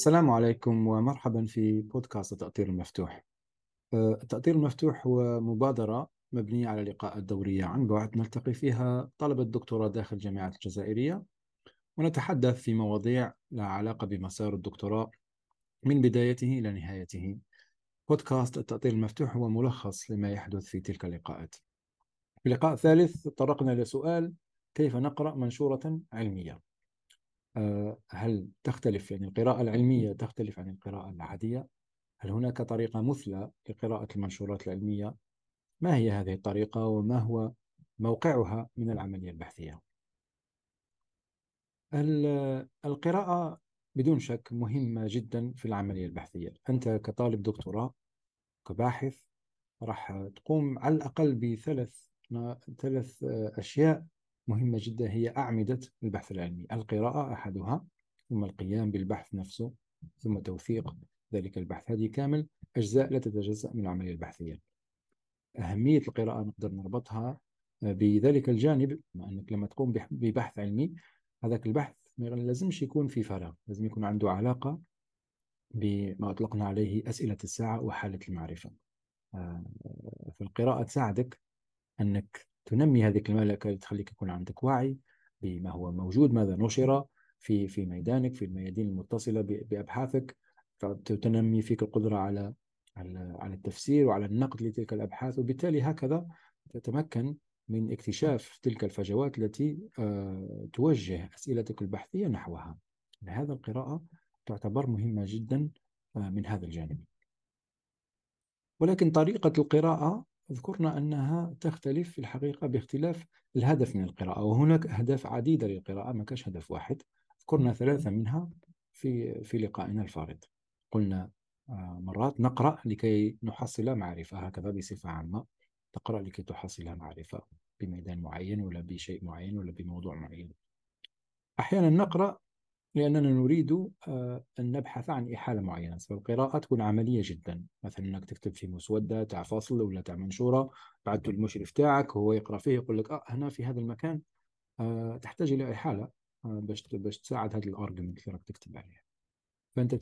السلام عليكم ومرحبا في بودكاست التأطير المفتوح. آه، التأطير المفتوح هو مبادرة مبنية على لقاءات دورية عن بعد نلتقي فيها طلبة الدكتوراه داخل الجامعات الجزائرية ونتحدث في مواضيع لها علاقة بمسار الدكتوراه من بدايته إلى نهايته. بودكاست التأطير المفتوح هو ملخص لما يحدث في تلك اللقاءات. في اللقاء الثالث تطرقنا إلى سؤال كيف نقرأ منشورة علمية؟ آه، هل تختلف يعني القراءة العلمية تختلف عن القراءة العادية؟ هل هناك طريقة مثلى لقراءة المنشورات العلمية؟ ما هي هذه الطريقة وما هو موقعها من العملية البحثية؟ القراءة بدون شك مهمة جدا في العملية البحثية أنت كطالب دكتوراه كباحث راح تقوم على الأقل بثلاث ثلاث أشياء مهمة جدا هي أعمدة البحث العلمي. القراءة أحدها ثم القيام بالبحث نفسه ثم توثيق ذلك البحث. هذه كامل أجزاء لا تتجزأ من العملية البحثية. أهمية القراءة نقدر نربطها بذلك الجانب أنك لما تقوم ببحث علمي هذاك البحث ما لازمش يكون في فراغ لازم يكون عنده علاقة بما أطلقنا عليه أسئلة الساعة وحالة المعرفة. آه، فالقراءة تساعدك أنك تنمي هذه الملكة تخليك يكون عندك وعي بما هو موجود ماذا نشر في في ميدانك في الميادين المتصلة بأبحاثك. فتنمي فيك القدرة على على التفسير وعلى النقد لتلك الأبحاث. وبالتالي هكذا تتمكن من اكتشاف تلك الفجوات التي آه، توجه أسئلتك البحثية نحوها. لهذا القراءة تعتبر مهمة جدا آه، من هذا الجانب. ولكن طريقة القراءة ذكرنا أنها تختلف في الحقيقة باختلاف الهدف من القراءة وهناك أهداف عديدة للقراءة ما كاش هدف واحد. ذكرنا ثلاثة منها في في لقائنا الفارض قلنا آه، مرات نقرأ لكي نحصل معرفة هكذا بصفة عامة. تقرأ لكي تحصل معرفة بميدان معين ولا بشيء معين ولا بموضوع معين. أحيانا نقرأ لأننا نريد آه، أن نبحث عن إحالة معينة فالقراءة تكون عملية جدا. مثلا أنك تكتب في مسودة تاع فصل ولا تاع منشورة بعد المشرف تاعك وهو يقرأ فيه يقول لك آه هنا في هذا المكان آه تحتاج إلى إحالة آه باش باش تساعد هذا الأرجمنت اللي راك تكتب عليه. فأنت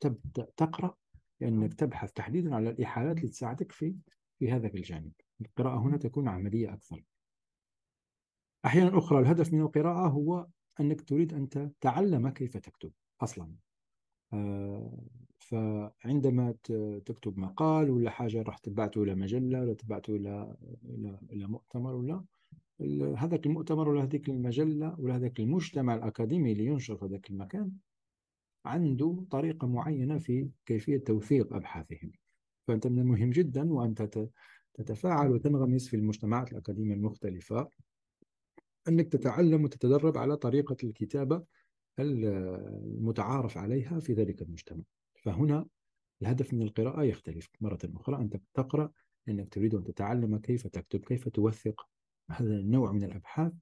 تبدأ تقرأ لأنك تبحث تحديدا على الإحالات اللي تساعدك في في هذا الجانب. القراءة هنا تكون عملية أكثر. أحيانا أخرى الهدف من القراءة هو أنك تريد أن تتعلم كيف تكتب أصلا. آه، فعندما تكتب مقال ولا حاجة راح تبعته إلى مجلة ولا تبعته إلى إلى مؤتمر ولا هذاك المؤتمر ولا هذيك المجلة ولا هذاك المجتمع الأكاديمي اللي ينشر في ذاك المكان عنده طريقة معينة في كيفية توثيق أبحاثهم. فأنت من المهم جدا وأنت تتفاعل وتنغمس في المجتمعات الأكاديمية المختلفة. أنك تتعلم وتتدرب على طريقة الكتابة المتعارف عليها في ذلك المجتمع. فهنا الهدف من القراءة يختلف. مرة أخرى أنت تقرأ لأنك تريد أن تتعلم كيف تكتب كيف توثق هذا النوع من الأبحاث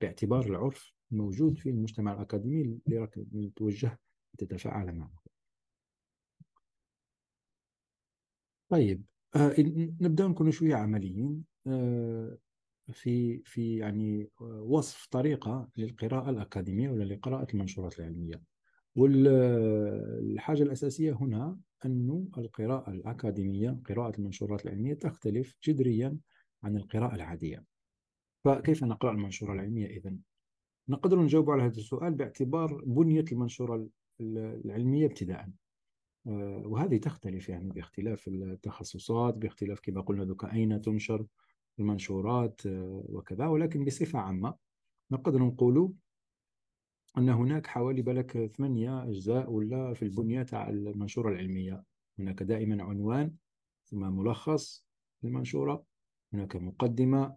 باعتبار العرف الموجود في المجتمع الأكاديمي اللي توجه تتفاعل معه. طيب آه نبدأ نكون شوية عمليين. آه في في يعني وصف طريقة للقراءة الأكاديمية ولا لقراءة المنشورات العلمية. والحاجة الأساسية هنا أن القراءة الأكاديمية قراءة المنشورات العلمية تختلف جذريا عن القراءة العادية. فكيف نقرأ المنشورة العلمية إذن؟ نقدر نجاوب على هذا السؤال باعتبار بنية المنشورة العلمية ابتداء وهذه تختلف يعني باختلاف التخصصات باختلاف كما قلنا ذكا أين تنشر. المنشورات آه، وكذا. ولكن بصفة عامة نقدر نقول أن هناك حوالي بالك ثمانية أجزاء ولا في البنية تاع المنشورة العلمية. هناك دائما عنوان ثم ملخص المنشورة هناك مقدمة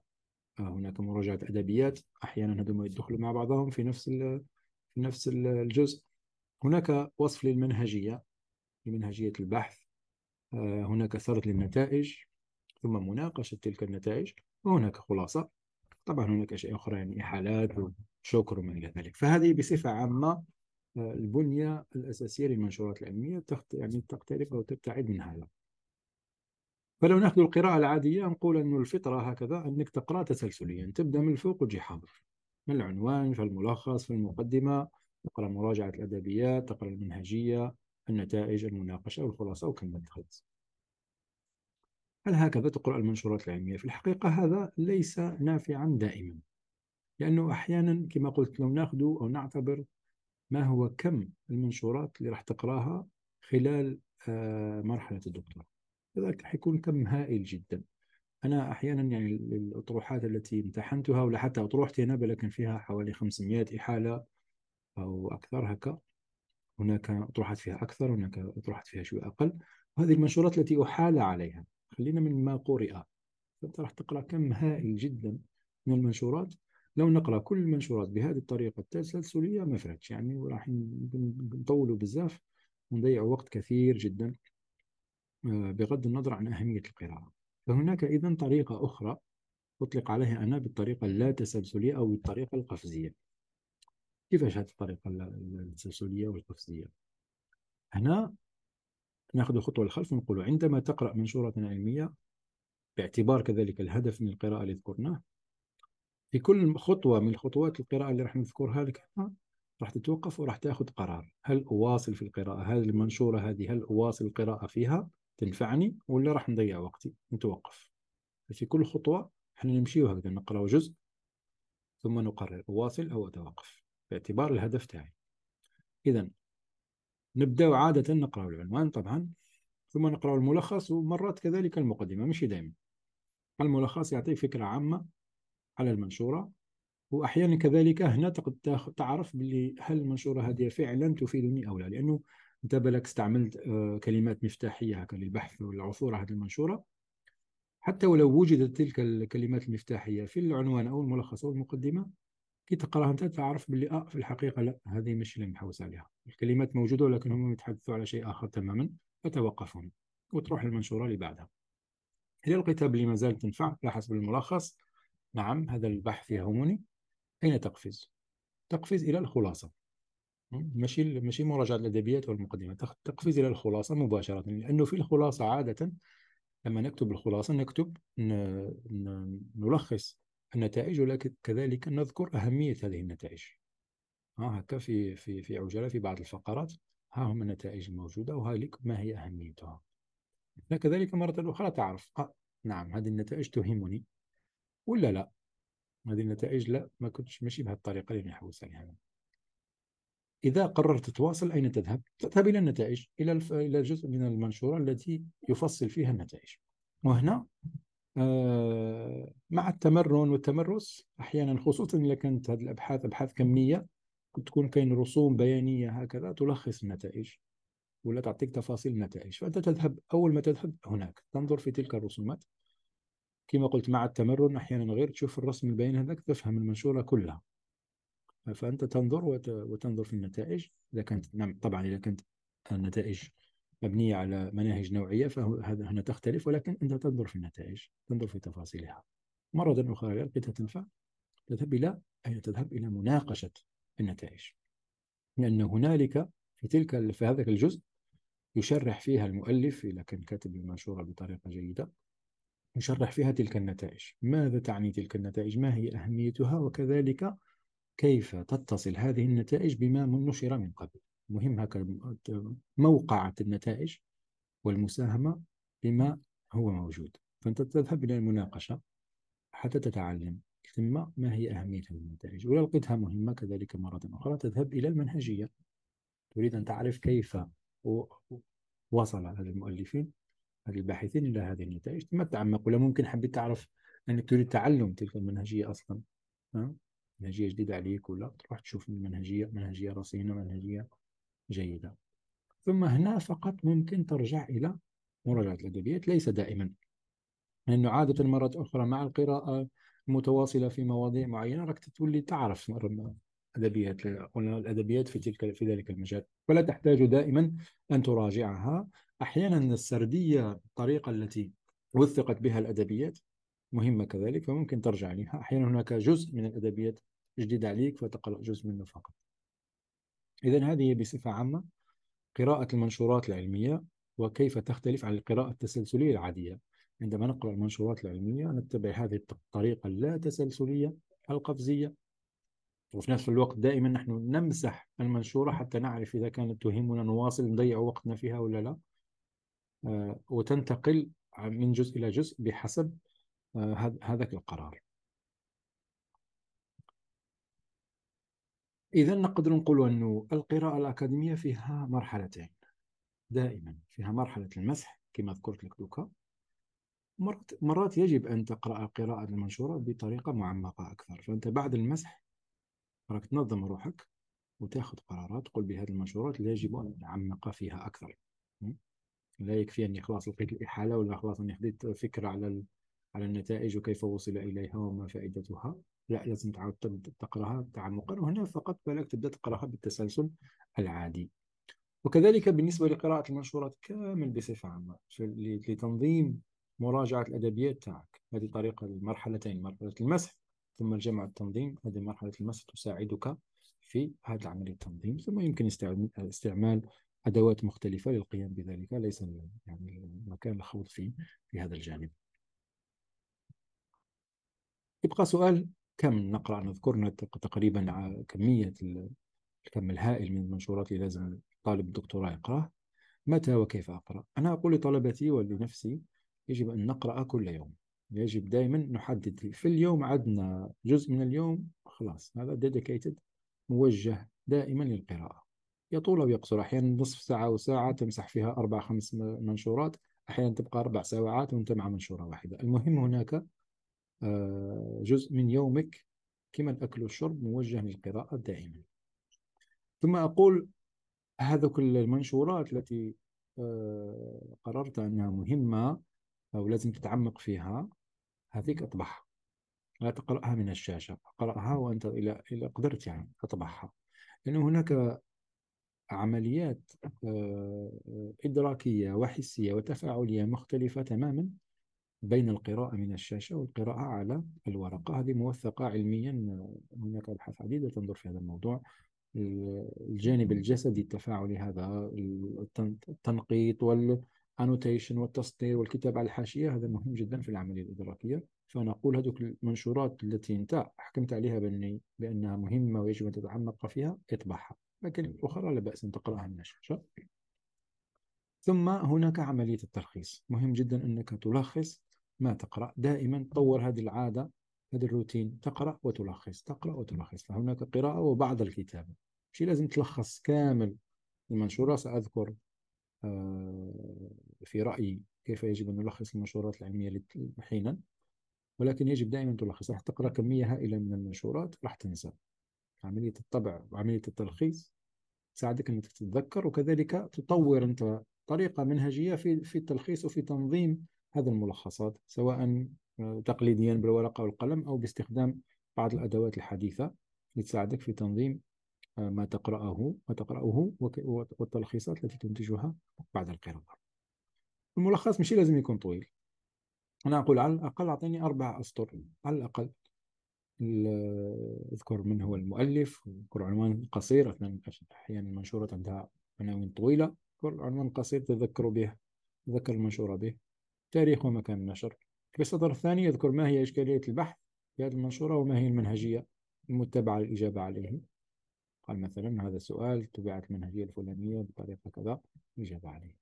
آه، هناك مراجعة أدبيات. أحيانا هذوما يدخلوا مع بعضهم في نفس في نفس الجزء. هناك وصف للمنهجية لمنهجية البحث آه، هناك سرد للنتائج. ثم مناقشة تلك النتائج وهناك خلاصة. طبعا هناك أشياء أخرى يعني إحالات وشكر وما إلى ذلك. فهذه بصفة عامة آه، البنية الأساسية للمنشورات العلمية تخت... يعني تقترب أو تبتعد من هذا. فلو نأخذ القراءة العادية نقول أن الفطرة هكذا أنك تقرأ تسلسليا تبدأ من الفوق وتجي حاضر من العنوان؟ في الملخص في المقدمة تقرأ مراجعة الأدبيات تقرأ المنهجية النتائج المناقشة والخلاصة وكمل التخلص هل هكذا تقرأ المنشورات العلمية؟ في الحقيقة هذا ليس نافعا دائما لأنه أحيانا كما قلت لو ناخذ أو نعتبر ما هو كم المنشورات اللي راح تقرأها خلال آه، مرحلة الدكتوراه. لذلك حيكون كم هائل جدا. أنا أحيانا يعني الأطروحات التي امتحنتها ولا حتى أطروحتي أنا لكن فيها حوالي 500 إحالة أو أكثر هكا. هناك أطروحات فيها أكثر هناك أطروحات فيها شوي أقل. وهذه المنشورات التي أحال عليها خلينا من ما قرئ. فأنت راح تقرأ كم هائل جدا من المنشورات. لو نقرأ كل المنشورات بهذه الطريقة التسلسلية ما فرقتش يعني وراح نطولوا بزاف ونضيع وقت كثير جدا آه، بغض النظر عن أهمية القراءة. فهناك إذا طريقة أخرى أطلق عليها أنا بالطريقة اللا تسلسلية أو بالطريقة القفزية. كيفاش هذه الطريقة التسلسلية والقفزية؟ هنا ناخذ الخطوة الخلف ونقول عندما تقرأ منشورة علمية باعتبار كذلك الهدف من القراءة اللي ذكرناه في كل خطوة من خطوات القراءة اللي راح نذكرها لك راح تتوقف وراح تاخذ قرار. هل أواصل في القراءة؟ هل المنشورة هذه هل أواصل القراءة فيها؟ تنفعني ولا راح نضيع وقتي؟ نتوقف. في كل خطوة إحنا نمشي وهكذا نقرأ جزء ثم نقرر أواصل أو أتوقف باعتبار الهدف تاعي. إذا نبدأ عادة نقرأ العنوان طبعا ثم نقرأ الملخص ومرات كذلك المقدمة مش دائما الملخص يعطي فكرة عامة على المنشورة وأحيانا كذلك هنا تعرف باللي هل المنشورة هذه فعلا تفيدني أو لا لأنه أنت بالك استعملت آه، كلمات مفتاحية هكا للبحث والعثور على هذه المنشورة. حتى ولو وجدت تلك الكلمات المفتاحية في العنوان أو الملخص أو المقدمة كي تقرأها أنت تعرف باللي آه في الحقيقة لا هذه مش اللي نحوس عليها. الكلمات موجودة ولكن هم يتحدثوا على شيء آخر تماما فتوقف هنا وتروح المنشورة اللي بعدها. إذا لقيتها باللي ما زالت تنفع على حسب الملخص. نعم هذا البحث يهمني. أين تقفز؟ تقفز إلى الخلاصة. ماشي ماشي مراجعة الأدبيات والمقدمة. تقفز إلى الخلاصة مباشرة لأنه في الخلاصة عادة لما نكتب الخلاصة نكتب نلخص النتائج ولكن كذلك نذكر أهمية هذه النتائج. ها هكا في في في عجالة في بعض الفقرات. ها هم النتائج الموجودة وهذه ما هي أهميتها. كذلك مرة أخرى تعرف آه نعم هذه النتائج تهمني. ولا لا؟ هذه النتائج لا ما كنتش ماشي بهالطريقة اللي نحوس عليها إذا قررت تواصل أين تذهب؟ تذهب إلى النتائج إلى إلى جزء من المنشورة التي يفصل فيها النتائج. وهنا مع التمرن والتمرس أحيانا خصوصا إذا كانت هذه الأبحاث أبحاث كمية تكون كاين رسوم بيانية هكذا تلخص النتائج ولا تعطيك تفاصيل النتائج. فأنت تذهب أول ما تذهب هناك تنظر في تلك الرسومات. كما قلت مع التمرن أحيانا غير تشوف الرسم البياني هذاك تفهم المنشورة كلها. فأنت تنظر وتنظر في النتائج. إذا كانت نعم طبعا إذا كانت النتائج مبنية على مناهج نوعية فهذا هنا تختلف ولكن أنت تنظر في النتائج تنظر في تفاصيلها. مرة أخرى لقيتها تنفع تذهب إلى أي تذهب إلى مناقشة النتائج. لأن هنالك في تلك في هذا الجزء يشرح فيها المؤلف إذا كان كاتب المنشورة بطريقة جيدة يشرح فيها تلك النتائج. ماذا تعني تلك النتائج؟ ما هي أهميتها؟ وكذلك كيف تتصل هذه النتائج بما نشر من قبل؟ مهم هكذا موقعة النتائج والمساهمة بما هو موجود. فأنت تذهب إلى المناقشة حتى تتعلم. ثم ما هي أهمية هذه النتائج؟ ولو لقيتها مهمة كذلك مرة أخرى تذهب إلى المنهجية. تريد أن تعرف كيف وصل هذا المؤلفين هذه الباحثين إلى هذه النتائج. ثم تعمق. ولا ممكن حبيت تعرف أنك تريد تعلم تلك المنهجية أصلا؟ منهجية جديدة عليك ولا؟ تروح تشوف المنهجية منهجية رصينة منهجية جيدة. ثم هنا فقط ممكن ترجع إلى مراجعة الأدبيات ليس دائما لأنه عادة مرات أخرى مع القراءة المتواصلة في مواضيع معينة راك تولي تعرف أدبيات قلنا الأدبيات في تلك في ذلك المجال ولا تحتاج دائما أن تراجعها. أحيانا السردية الطريقة التي وثقت بها الأدبيات مهمة كذلك فممكن ترجع لها أحيانا هناك جزء من الأدبيات جديد عليك فتقرأ جزء منه فقط. إذا هذه بصفة عامة قراءة المنشورات العلمية وكيف تختلف عن القراءة التسلسلية العادية. عندما نقرأ المنشورات العلمية نتبع هذه الطريقة اللا تسلسلية القفزية. وفي نفس الوقت دائما نحن نمسح المنشورة حتى نعرف إذا كانت تهمنا نواصل نضيع وقتنا فيها ولا لا. آه، وتنتقل من جزء إلى جزء بحسب آه، هذاك القرار. إذا نقدر نقول أن القراءة الأكاديمية فيها مرحلتين. دائما فيها مرحلة المسح كما ذكرت لك دوكا. مرات, يجب أن تقرأ القراءة المنشورة بطريقة معمقة أكثر. فأنت بعد المسح راك تنظم روحك وتاخذ قرارات. تقول بهذه المنشورات لا يجب أن نعمق فيها أكثر. لا يكفي أني خلاص لقيت الإحالة ولا خلاص أني خذيت فكرة على على النتائج وكيف وصل إليها وما فائدتها. لا لازم تعود تقراها تعمقا وهنا فقط بالك تبدأ تقراها بالتسلسل العادي. وكذلك بالنسبة لقراءة المنشورات كامل بصفة عامة لتنظيم مراجعة الأدبيات تاعك. هذه طريقة المرحلتين مرحلة المسح ثم الجمع التنظيم. هذه مرحلة المسح تساعدك في هذا عملية التنظيم ثم يمكن استعمال أدوات مختلفة للقيام بذلك. ليس يعني المكان الخوض فيه في هذا الجانب. يبقى سؤال كم نقرأ؟ نذكرنا تقريبا كمية الكم الهائل من المنشورات اللي لازم طالب الدكتوراه يقرأه متى وكيف أقرأ؟ أنا أقول لطلبتي ولنفسي يجب أن نقرأ كل يوم. يجب دائما نحدد في اليوم عندنا جزء من اليوم خلاص هذا dedicated موجه دائما للقراءة. يطول أو يقصر أحيانا نصف ساعة وساعة تمسح فيها أربع خمس منشورات أحيانا تبقى أربع ساعات وأنت مع منشورة واحدة. المهم هناك جزء من يومك كما الأكل والشرب موجه للقراءة دائما. ثم أقول هذا كل المنشورات التي آه، قررت أنها مهمة أو لازم تتعمق فيها هذيك أطبعها لا تقرأها من الشاشة اقرأها وأنت إلى إلى قدرت يعني أطبعها لأنه هناك عمليات آه، إدراكية وحسية وتفاعلية مختلفة تماما. بين القراءة من الشاشة والقراءة على الورقة. هذه موثقة علميا هناك أبحاث عديدة تنظر في هذا الموضوع. الجانب الجسدي التفاعلي هذا التنقيط والانوتيشن والتسطير والكتاب على الحاشية هذا مهم جدا في العملية الإدراكية. فنقول هذوك المنشورات التي أنت حكمت عليها بأني بأنها مهمة ويجب أن تتعمق فيها اطبعها لكن الأخرى لا بأس أن تقرأها من الشاشة. ثم هناك عملية التلخيص. مهم جدا أنك تلخص ما تقرأ. دائما طور هذه العادة هذا الروتين. تقرأ وتلخص تقرأ وتلخص. فهناك قراءة وبعض الكتابة. مش لازم تلخص كامل. المنشورة سأذكر آه، في رأيي كيف يجب أن نلخص المنشورات العلمية حينا. ولكن يجب دائما تلخص. راح تقرأ كمية هائلة من المنشورات راح تنسى. عملية الطبع وعملية التلخيص تساعدك أنك تتذكر وكذلك تطور أنت طريقة منهجية في في التلخيص وفي تنظيم هذه الملخصات سواء آه، تقليديا بالورقة والقلم أو باستخدام بعض الأدوات الحديثة لتساعدك في تنظيم آه، ما تقرأه ما تقرأه والتلخيصات التي تنتجها بعد القراءة. الملخص مش لازم يكون طويل. أنا أقول على الأقل أعطيني أربع أسطر على الأقل. أذكر من هو المؤلف اذكر عنوان قصير أحيانا المنشورات عندها عناوين طويلة. اذكر عنوان قصير تذكر به تذكر المنشورة به. تاريخ ومكان النشر. في السطر الثاني يذكر ما هي إشكالية البحث في هذه المنشورة وما هي المنهجية المتبعة للإجابة عليه. قال مثلا هذا سؤال تبعت المنهجية الفلانية بطريقة كذا الإجابة عليه.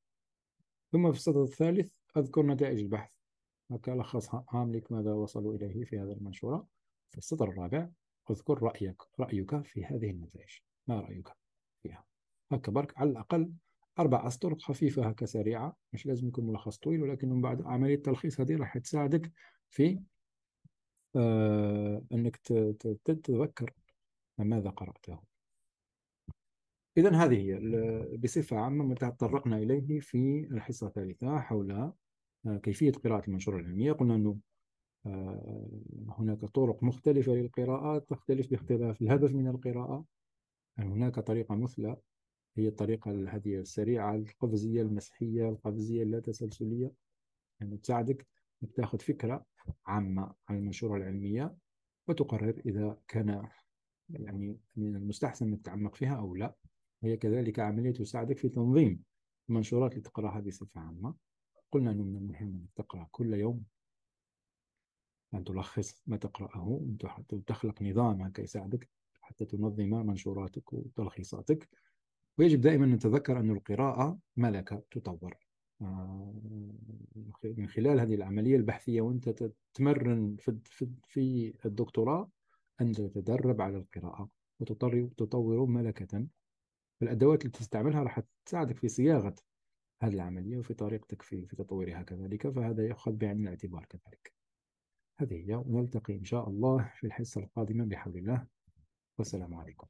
ثم في السطر الثالث أذكر نتائج البحث. كلخص هاملك ماذا وصلوا إليه في هذه المنشورة. في السطر الرابع أذكر رأيك رأيك في هذه النتائج. ما رأيك فيها؟ هكا برك على الأقل أربع أسطر خفيفة هكا سريعة مش لازم يكون ملخص طويل ولكن من بعد عملية التلخيص هذه راح تساعدك في آه أنك تتذكر ماذا قرأته. إذا هذه هي بصفة عامة ما تطرقنا إليه في الحصة الثالثة حول آه، كيفية قراءة المنشورة العلمية. قلنا أنه آه، هناك طرق مختلفة للقراءات تختلف باختلاف الهدف من القراءة. هناك طريقة مثلى هي الطريقة هذه السريعة القفزية المسحية القفزية اللا تسلسلية يعني تساعدك أنك تاخذ فكرة عامة عن المنشورة العلمية وتقرر إذا كان يعني من المستحسن أنك تتعمق فيها أو لا. هي كذلك عملية تساعدك في تنظيم المنشورات اللي تقرأها بصفة عامة. قلنا أنه من المهم أن تقرأ كل يوم. أن تلخص ما تقرأه وتخلق نظام هكا يساعدك حتى تنظم منشوراتك وتلخيصاتك. ويجب دائما أن نتذكر أن القراءة ملكة تطور. آه، من خلال هذه العملية البحثية وأنت تتمرن في الدكتوراه أن تتدرب على القراءة وتطور ملكة. الأدوات التي تستعملها راح تساعدك في صياغة هذه العملية وفي طريقتك في في تطويرها كذلك. فهذا يؤخذ بعين الاعتبار كذلك. هذه هي ونلتقي إن شاء الله في الحصة القادمة بحول الله. والسلام عليكم.